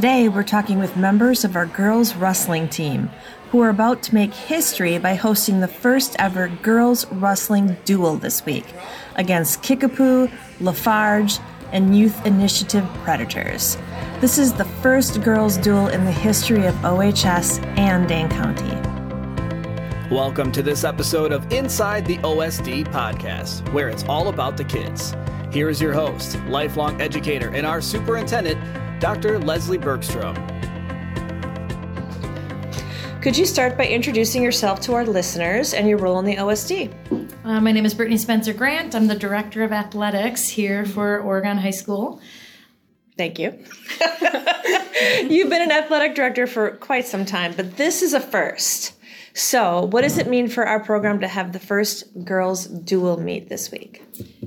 Today, we're talking with members of our girls' wrestling team who are about to make history by hosting the first ever girls' wrestling dual this week against Kickapoo, LaFarge, and Youth Initiative Predators. This is the first girls' dual in the history of OHS and Dane County. Welcome to this episode of Inside the OSD podcast, where it's all about the kids. Here is your host, lifelong educator, and our superintendent, Dr. Leslie Bergstrom. Could you start by introducing yourself to our listeners and your role in the OSD? Uh, my name is Brittany Spencer Grant. I'm the Director of Athletics here for Oregon High School. Thank you. You've been an athletic director for quite some time, but this is a first. So, what does it mean for our program to have the first girls dual meet this week?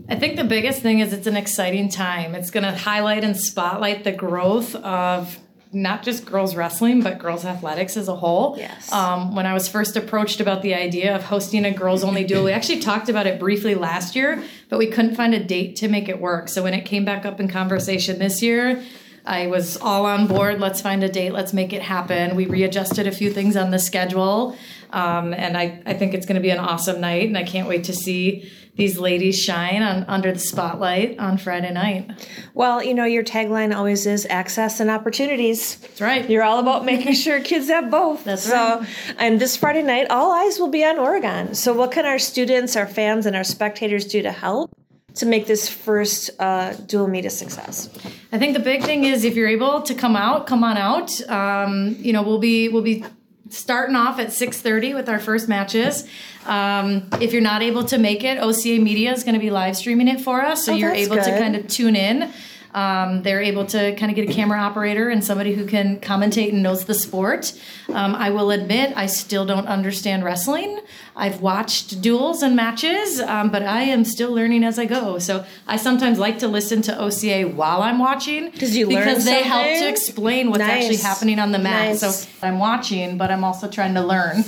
I think the biggest thing is it's an exciting time. It's going to highlight and spotlight the growth of not just girls wrestling, but girls athletics as a whole. Yes. Um, when I was first approached about the idea of hosting a girls only dual, we actually talked about it briefly last year, but we couldn't find a date to make it work. So when it came back up in conversation this year, I was all on board. Let's find a date. Let's make it happen. We readjusted a few things on the schedule. Um, and I, I think it's going to be an awesome night. And I can't wait to see these ladies shine on under the spotlight on Friday night. Well, you know, your tagline always is access and opportunities. That's right. You're all about making sure kids have both. That's so, right. And this Friday night, all eyes will be on Oregon. So, what can our students, our fans, and our spectators do to help to make this first uh, dual meet a success? I think the big thing is if you're able to come out, come on out. Um, you know, we'll be we'll be starting off at 6.30 with our first matches um, if you're not able to make it OCA media is going to be live streaming it for us so Oh, you're able to kind of tune in um, they're able to kind of get a camera operator and somebody who can commentate and knows the sport. Um, i will admit i still don't understand wrestling. I've watched duals and matches um, but i am still learning as i go. So i sometimes like to listen to OCA while i'm watching 'Cause you learn because they help to explain what's actually happening on the mat. Nice. so I'm watching, but I'm also trying to learn.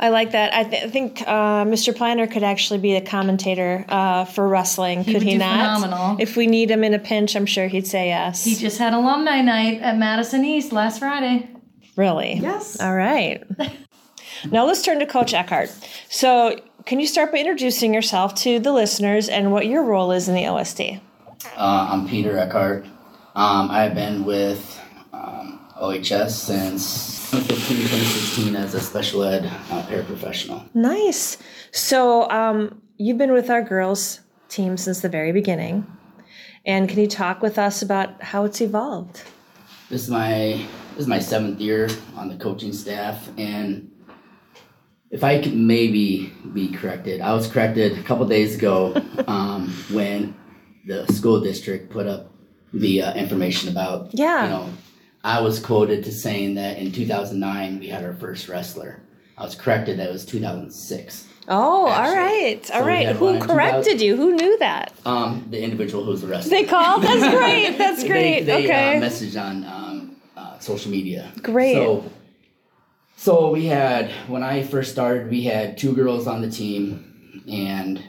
I like that. I, th- I think uh, Mr. Planner could actually be a commentator uh, for wrestling, could would he do not? phenomenal. If we need him in a pinch, I'm sure he'd say yes. He just had alumni night at Madison East last Friday. Really? Yes. All right. now let's turn to Coach Eckhart. So, can you start by introducing yourself to the listeners and what your role is in the OSD? Uh, I'm Peter Eckhart. Um, I've been with um, OHS since 2015, 2016 as a special ed uh, paraprofessional. Nice. So, um, you've been with our girls team since the very beginning. And can you talk with us about how it's evolved? This is my this is my seventh year on the coaching staff, and if I could maybe be corrected, I was corrected a couple days ago um, when the school district put up the uh, information about Yeah. you know I was quoted to saying that in 2009 we had our first wrestler. I was corrected that it was 2006. Oh, all Actually. right. All So we right. Who corrected you? Who knew that? Um, the individual who was the wrestler. They called? That's great. That's great. They, they okay. uh, messaged on um, uh, social media. Great. So, so we had when I first started, we had two girls on the team, and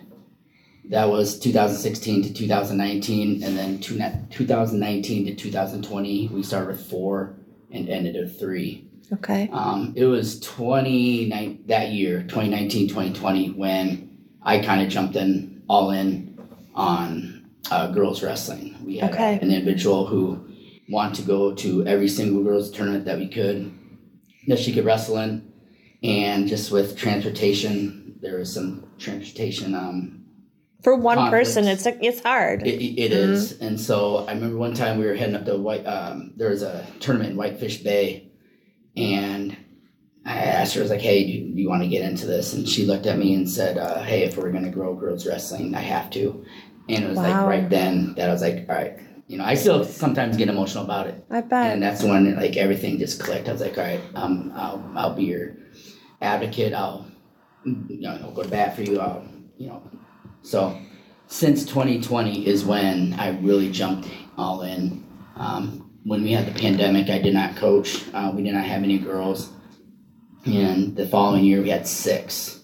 that was 2016 to 2019, and then two, 2019 to 2020, we started with four and ended with three. okay. Um, it was 29 that year, 2019, 2020, when I kind of jumped in all in on uh, girls wrestling. We had Okay. an individual who wanted to go to every single girls tournament that we could that she could wrestle in, and just with transportation, there was some transportation. Um, For one conflicts. person, it's it's hard. it, it it is. and so I remember one time we were heading up to White. Um, there was a tournament in Whitefish Bay, and I asked her, I was like, "Hey, do you, you want to get into this?" And she looked at me and said, uh, "Hey, if we're gonna grow girls wrestling, I have to." And it was Wow. like right then that I was like, "All right." You know, I still sometimes get emotional about it, I bet. and that's when like everything just clicked. I was like, "All right, um, I'll I'll be your advocate. I'll you know I'll go to bat for you. I'll you know." So since 2020 is when I really jumped all in. Um, when we had the pandemic, I did not coach. Uh, we did not have any girls. And the following year, we had six.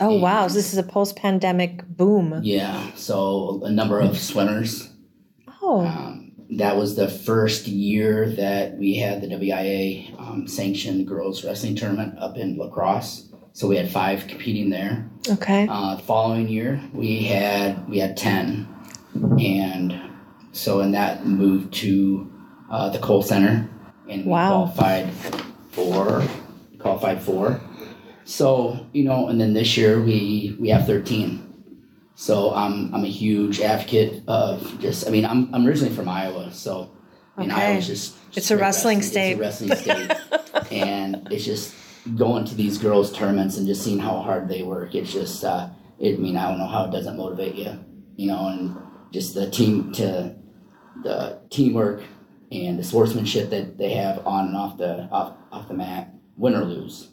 oh wow, so this is a post-pandemic boom. Yeah, so a number of swimmers, Oh, um, that was the first year that we had the WIA um, sanctioned girls wrestling tournament up in La Crosse. So we had five competing there. Okay. Uh, the following year, we had we had ten, and so in that moved to uh, the Kohl Center, and we Wow. qualified for qualified for. So you know, and then this year we we have thirteen. So I'm I'm a huge advocate of just. I mean, I'm I'm originally from Iowa, so and Okay. Iowa's just, just It's a wrestling It's state. a wrestling state, and it's just going to these girls' tournaments and just seeing how hard they work. It's just. Uh, it, I mean, I don't know how it doesn't motivate you, you know, and just the team to the teamwork and the sportsmanship that they have on and off the off, off the mat, win or lose.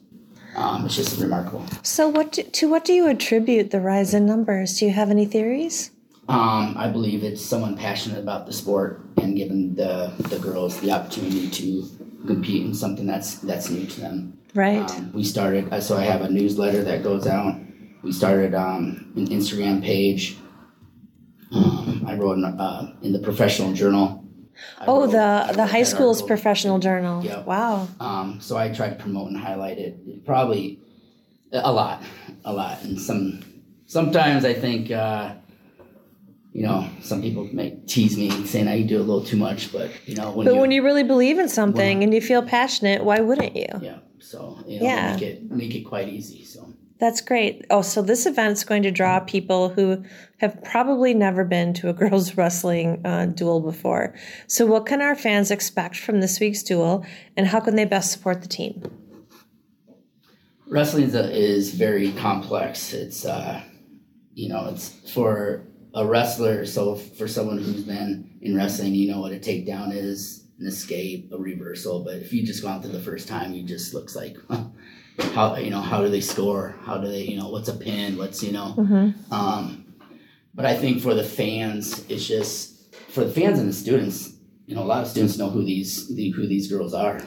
Um, it's just remarkable. So, what do, to what do you attribute the rise in numbers? Do you have any theories? Um, I believe it's someone passionate about the sport and giving the, the girls the opportunity to compete in something that's that's new to them. Right. Um, we started, uh, so I have a newsletter that goes out. We started um, an Instagram page. Um, I wrote in, uh, in the professional journal. I oh, wrote- the the high school's article. professional journal. Yeah. Wow. Um, so I tried to promote and highlight it. Probably a lot, a lot, and some. Sometimes I think, uh, you know, some people may tease me saying I do a little too much, but you know, when But you, when you really believe in something and you feel passionate, why wouldn't you? yeah, so you know, Yeah. make it make it quite easy. So That's great. Oh, so this event's going to draw people who have probably never been to a girls' wrestling uh, dual before. So, what can our fans expect from this week's dual, and how can they best support the team? wrestling is, a, is very complex. It's uh, you know, it's for a wrestler. So for someone who's been in wrestling, you know what a takedown is, an escape, a reversal. But if you just gone through the first time, you just looks like huh, how you know how do they score? How do they you know what's a pin? What's you know. Um, but I think for the fans, it's just for the fans and the students. You know, a lot of students know who these the, who these girls are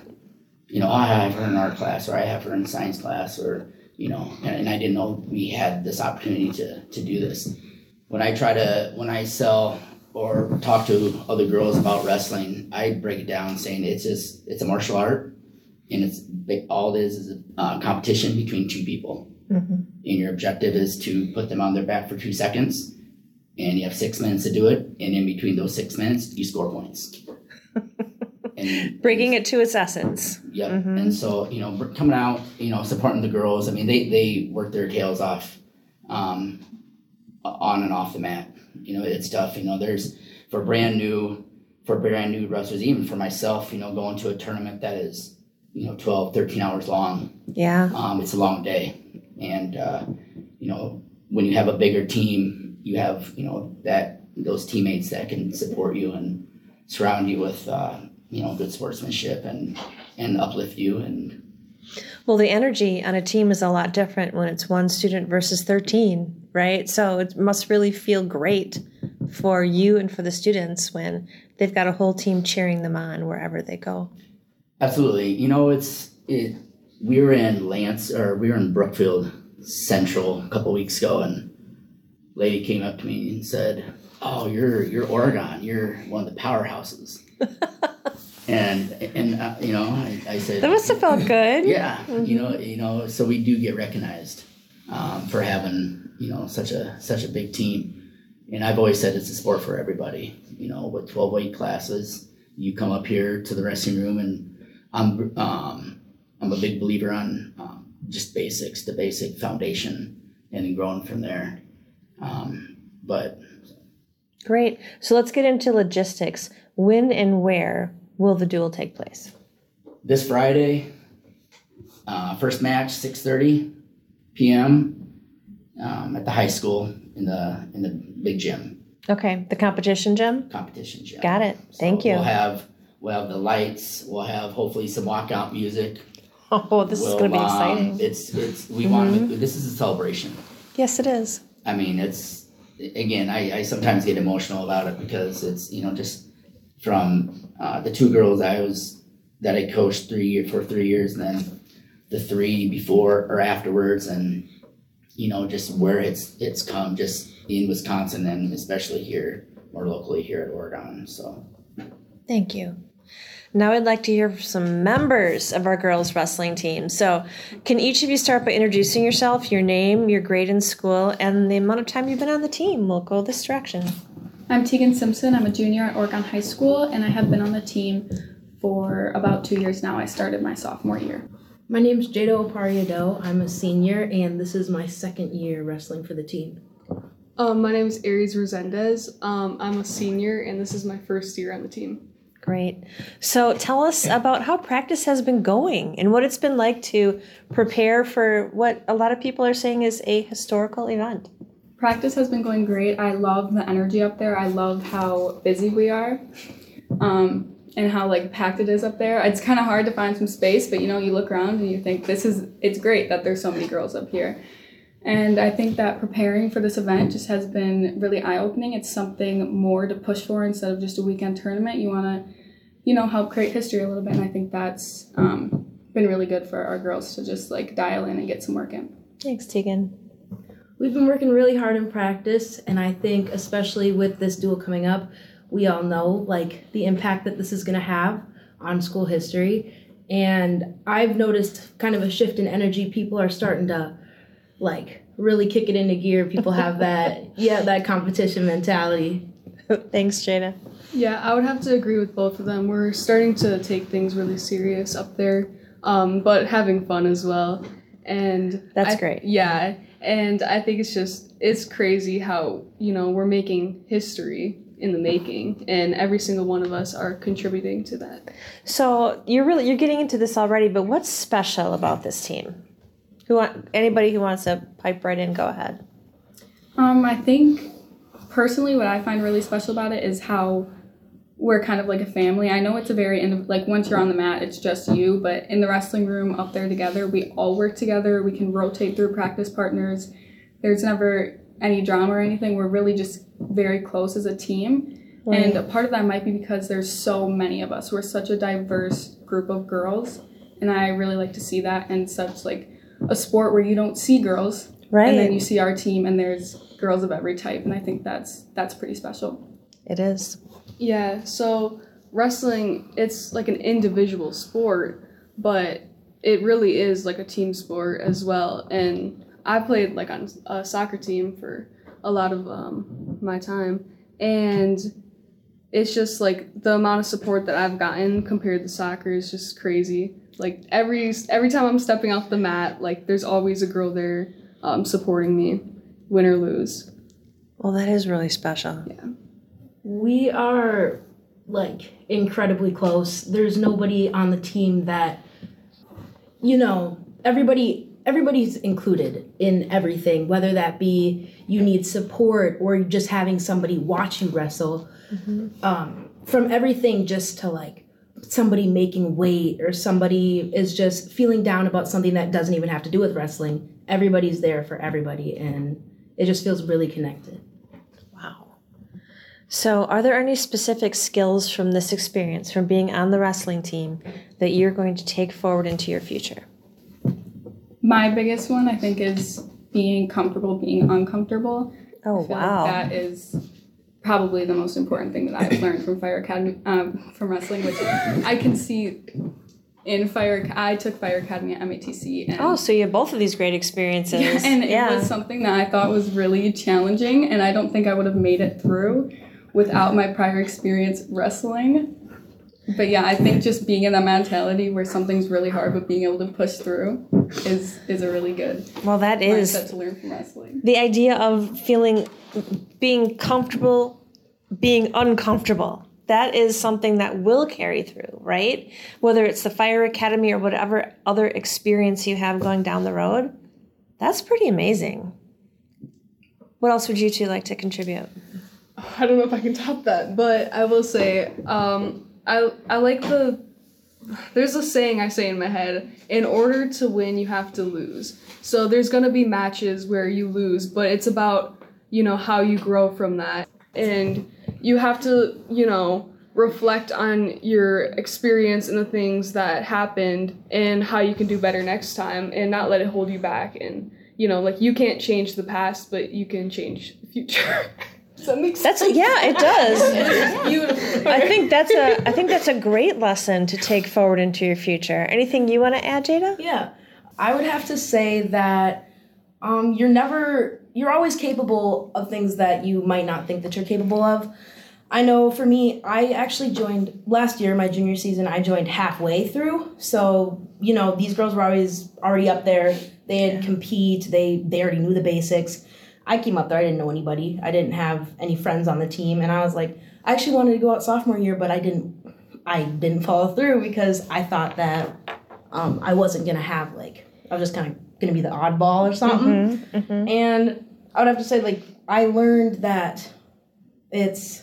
you know, I have her in art class or I have her in science class or, you know, and, and I didn't know we had this opportunity to, to do this. When I try to, when I sell or talk to other girls about wrestling, I break it down saying it's just, it's a martial art and it's ba- all it is is a uh, competition between two people. And your objective is to put them on their back for two seconds and you have six minutes to do it. And in between those six minutes, you score points. and Bringing it to its essence. Yep. And so, you know, coming out, you know, supporting the girls. I mean, they they work their tails off, um, on and off the mat. You know, it's tough. You know, there's for brand new for brand new wrestlers, even for myself. You know, going to a tournament that is, you know, 12, 13 hours long. Yeah. Um, it's a long day, and uh, you know, when you have a bigger team, you have you know that those teammates that can support you and surround you with uh, you know good sportsmanship and and uplift you and Well, the energy on a team is a lot different when it's one student versus 13, right? So it must really feel great for you and for the students when they've got a whole team cheering them on wherever they go. Absolutely. You know, it's it. We were in Lance, or we were in Brookfield Central a couple weeks ago, and lady came up to me and said, "Oh, you're you're Oregon. You're one of the powerhouses." and and uh, you know, I, I said, That must have felt good. "Yeah, you know, you know." So we do get recognized um, for having you know such a such a big team. And I've always said it's a sport for everybody. You know, with twelve weight classes, you come up here to the wrestling room, and I'm um, I'm a big believer on um, just basics, the basic foundation, and then growing from there. Um, but Great. So let's get into logistics. When and where will the dual take place? this Friday, uh, first match, six thirty p.m. Um, at the high school in the in the big gym. Okay, the competition gym? competition gym. Got it. Thank you. We'll have we'll have the lights. We'll have hopefully some walkout music. Oh, this is We'll, going to be exciting. Mm-hmm. It's it's we want this is a celebration. Yes, it is. I mean, it's again. I, I sometimes get emotional about it because it's you know just from uh, the two girls I was that I coached three year for three years, and then the three before or afterwards, and you know just where it's it's come just in Wisconsin and especially here more locally here at Oregon. So Thank you. Now I'd like to hear from some members of our girls wrestling team. So, can each of you start by introducing yourself, your name, your grade in school, and the amount of time you've been on the team? We'll go this direction. I'm Teagan Simpson. I'm a junior at Oregon High School, and I have been on the team for about two years now. I started my sophomore year. My name is Jada Oparie-Addoh. I'm a senior, and this is my second year wrestling for the team. Um, my name is Eris Resendez. Um, I'm a senior, and this is my first year on the team. Great. So tell us about how practice has been going and what it's been like to prepare for what a lot of people are saying is a historical event. Practice has been going great. I love the energy up there. I love how busy we are. Um, and how like packed it is up there. It's kind of hard to find some space, but you know, you look around and you think this is it's great that there's so many girls up here. And I think that preparing for this event just has been really eye opening. It's something more to push for instead of just a weekend tournament. You want to, you know, help create history a little bit. And I think that's um, been really good for our girls to just like dial in and get some work in. Thanks, Teagan. We've been working really hard in practice, and I think, especially with this dual coming up, we all know like the impact that this is going to have on school history. And I've noticed kind of a shift in energy. People are starting to like really kick it into gear. People have that, yeah, that competition mentality. Thanks, Jada. Yeah, I would have to agree with both of them. We're starting to take things really serious up there, um, but having fun as well. And That's I- great. Yeah, and I think it's just it's crazy how you know we're making history in the making, and every single one of us are contributing to that. So you're really you're getting into this already, but what's special about this team? Who want anybody who wants to pipe right in? Go ahead. Um, I think personally, what I find really special about it is how we're kind of like a family. I know it's a very ind- like once you're on the mat, it's just you, but in the wrestling room up there together, we all work together. We can rotate through practice partners. There's never any drama or anything. We're really just very close as a team. And a part of that might be because there's so many of us. We're such a diverse group of girls, and I really like to see that in such like a sport where you don't see girls Right. and then you see our team and there's girls of every type and i think that's that's pretty special It is. Yeah, so wrestling, it's like an individual sport, but it really is like a team sport as well. And I played like on a soccer team for a lot of um, my time, and it's just like the amount of support that I've gotten compared to soccer is just crazy. Like every every time I'm stepping off the mat, like there's always a girl there um, supporting me, win or lose. Well, that is really special. We are like incredibly close. There's nobody on the team that you know, everybody everybody's included in everything, whether that be you need support or just having somebody watch you wrestle. Um, from everything just to like somebody making weight or somebody is just feeling down about something that doesn't even have to do with wrestling. Everybody's there for everybody and it just feels really connected. So, are there any specific skills from this experience, from being on the wrestling team, that you're going to take forward into your future? my biggest one i think is being comfortable being uncomfortable Oh, I feel wow. like that is probably the most important thing that i've learned from fire academy um, from wrestling which i can see in fire i took fire academy at MATC and Oh, so you have both of these great experiences. Yeah, and yeah. it was something that I thought was really challenging, and I don't think I would have made it through without my prior experience wrestling. But yeah, I think just being in that mentality where something's really hard, but being able to push through is is a really good well, that is to learn from wrestling. the idea of feeling being comfortable being uncomfortable that is something that will carry through right whether it's the fire academy or whatever other experience you have going down the road that's pretty amazing what else would you two like to contribute I don't know if I can top that, but I will say, um, I I like the. There's a saying I say in my head: in order to win, you have to lose. So there's gonna be matches where you lose, but it's about you know how you grow from that, and you have to you know reflect on your experience and the things that happened and how you can do better next time, and not let it hold you back. And you know, like you can't change the past, but you can change the future. That make sense? that's yeah it does beautiful. I think that's a I think that's a great lesson to take forward into your future. Anything you want to add, Jada? Yeah, I would have to say that um, you're never, you're always capable of things that you might not think that you're capable of. I know for me, I actually joined last year, my junior season, I joined halfway through. So, you know, these girls were always already up there. They had compete, they they already knew the basics. I came up there, I didn't know anybody. I didn't have any friends on the team, and I was like, I actually wanted to go out sophomore year, but I didn't I didn't follow through because I thought that um, I wasn't gonna have like I was just kind of gonna be the oddball or something. And I would have to say like I learned that it's.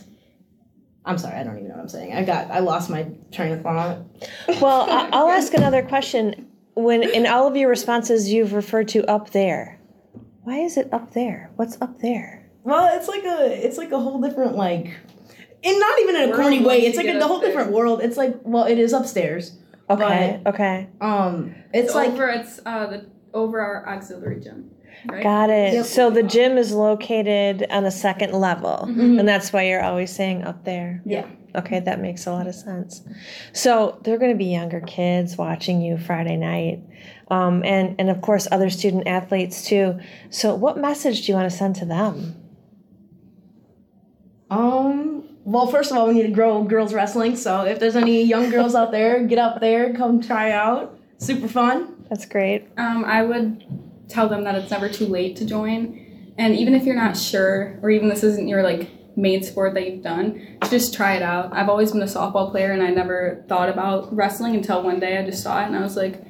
I'm sorry, I don't even know what I'm saying. I got I lost my train of thought. Well, I'll ask another question. When in all of your responses you've referred to up there, why is it up there? What's up there? Well, it's like a it's like a whole different like, and not even in a corny way. It's like a, get the whole different world. It's like well, it is upstairs. Okay, okay, Um, it's It's like over. It's uh, the over our auxiliary gym. Right? got it. Yep. So the gym is located on the second level, and that's why you're always saying up there. yeah. Okay, that makes a lot of sense. So there are going to be younger kids watching you Friday night, um, and and of course other student athletes too. So what message do you want to send to them? Um. Well, first of all, we need to grow girls wrestling. So if there's any young girls out there, get up there, come try out. Super fun. That's great. Um, I would tell them that it's never too late to join, and even if you're not sure, or even this isn't your like main sport that you've done, just try it out. I've always been a softball player, and I never thought about wrestling until one day I just saw it, and I was like,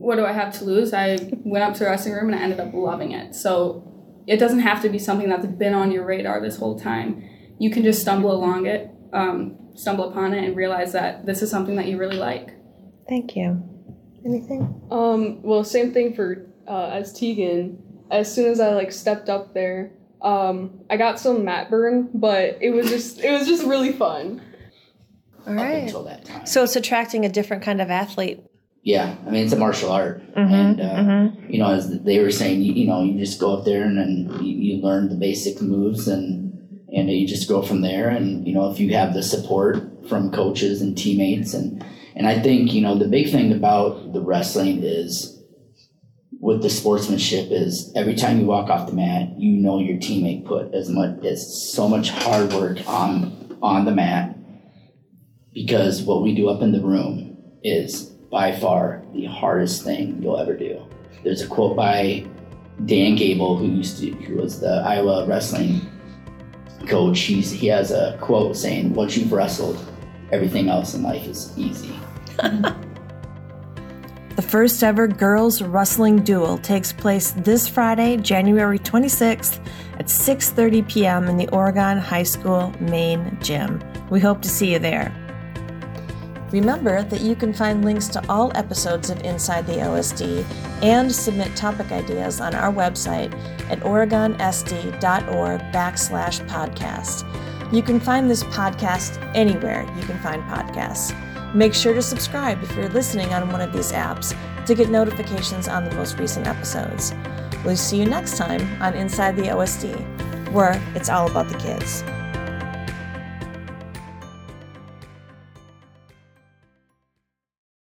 "What do I have to lose?" I went up to the wrestling room, and I ended up loving it. So it doesn't have to be something that's been on your radar this whole time. You can just stumble along it, um, stumble upon it, and realize that this is something that you really like. Thank you. Anything? Um, well, same thing for uh, as Teagan. As soon as I like stepped up there, um, I got some mat burn, but it was just it was just really fun. All right. Until that time. So it's attracting a different kind of athlete. Yeah, I mean it's a martial art, Mm-hmm, and uh, you know as they were saying, you, you know you just go up there and then you, you learn the basic moves and and you just go from there. And you know if you have the support from coaches and teammates and and I think you know the big thing about the wrestling is with the sportsmanship is every time you walk off the mat, you know your teammate put as much as so much hard work on on the mat because what we do up in the room is by far the hardest thing you'll ever do. There's a quote by Dan Gable, who used to, who was the Iowa wrestling coach. He's, he has a quote saying, "Once you've wrestled, everything else in life is easy." The first ever girls wrestling dual takes place this Friday, January 26th at 6:30 p.m. in the Oregon High School main gym. We hope to see you there. Remember that you can find links to all episodes of Inside the OSD and submit topic ideas on our website at oregonsd.org backslash podcast. You can find this podcast anywhere you can find podcasts. Make sure to subscribe if you're listening on one of these apps to get notifications on the most recent episodes. We'll see you next time on Inside the OSD, where it's all about the kids.